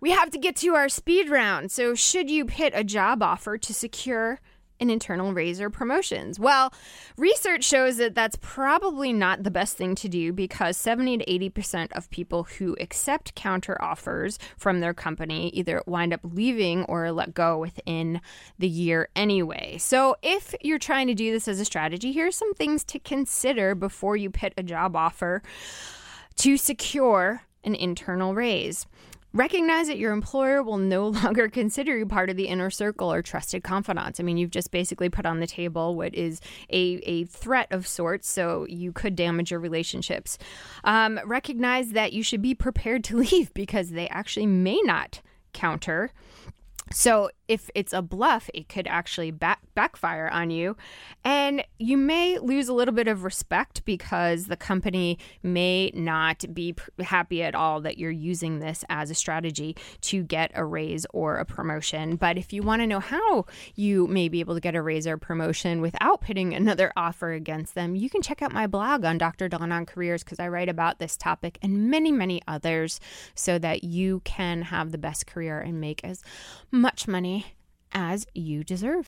we have to get to our speed round. So, should you hit a job offer to secure an internal raise or promotions? Well, research shows that that's probably not the best thing to do because 70 to 80% of people who accept counter offers from their company either wind up leaving or let go within the year anyway. So, if you're trying to do this as a strategy, here's some things to consider before you pit a job offer to secure an internal raise. Recognize that your employer will no longer consider you part of the inner circle or trusted confidants. I mean, you've just basically put on the table what is a, a threat of sorts, so you could damage your relationships. Um, recognize that you should be prepared to leave because they actually may not counter. So, if it's a bluff, it could actually back, backfire on you. And you may lose a little bit of respect because the company may not be happy at all that you're using this as a strategy to get a raise or a promotion. But if you want to know how you may be able to get a raise or promotion without pitting another offer against them, you can check out my blog on Dr. Dawn on Careers because I write about this topic and many, many others so that you can have the best career and make as much money as you deserve.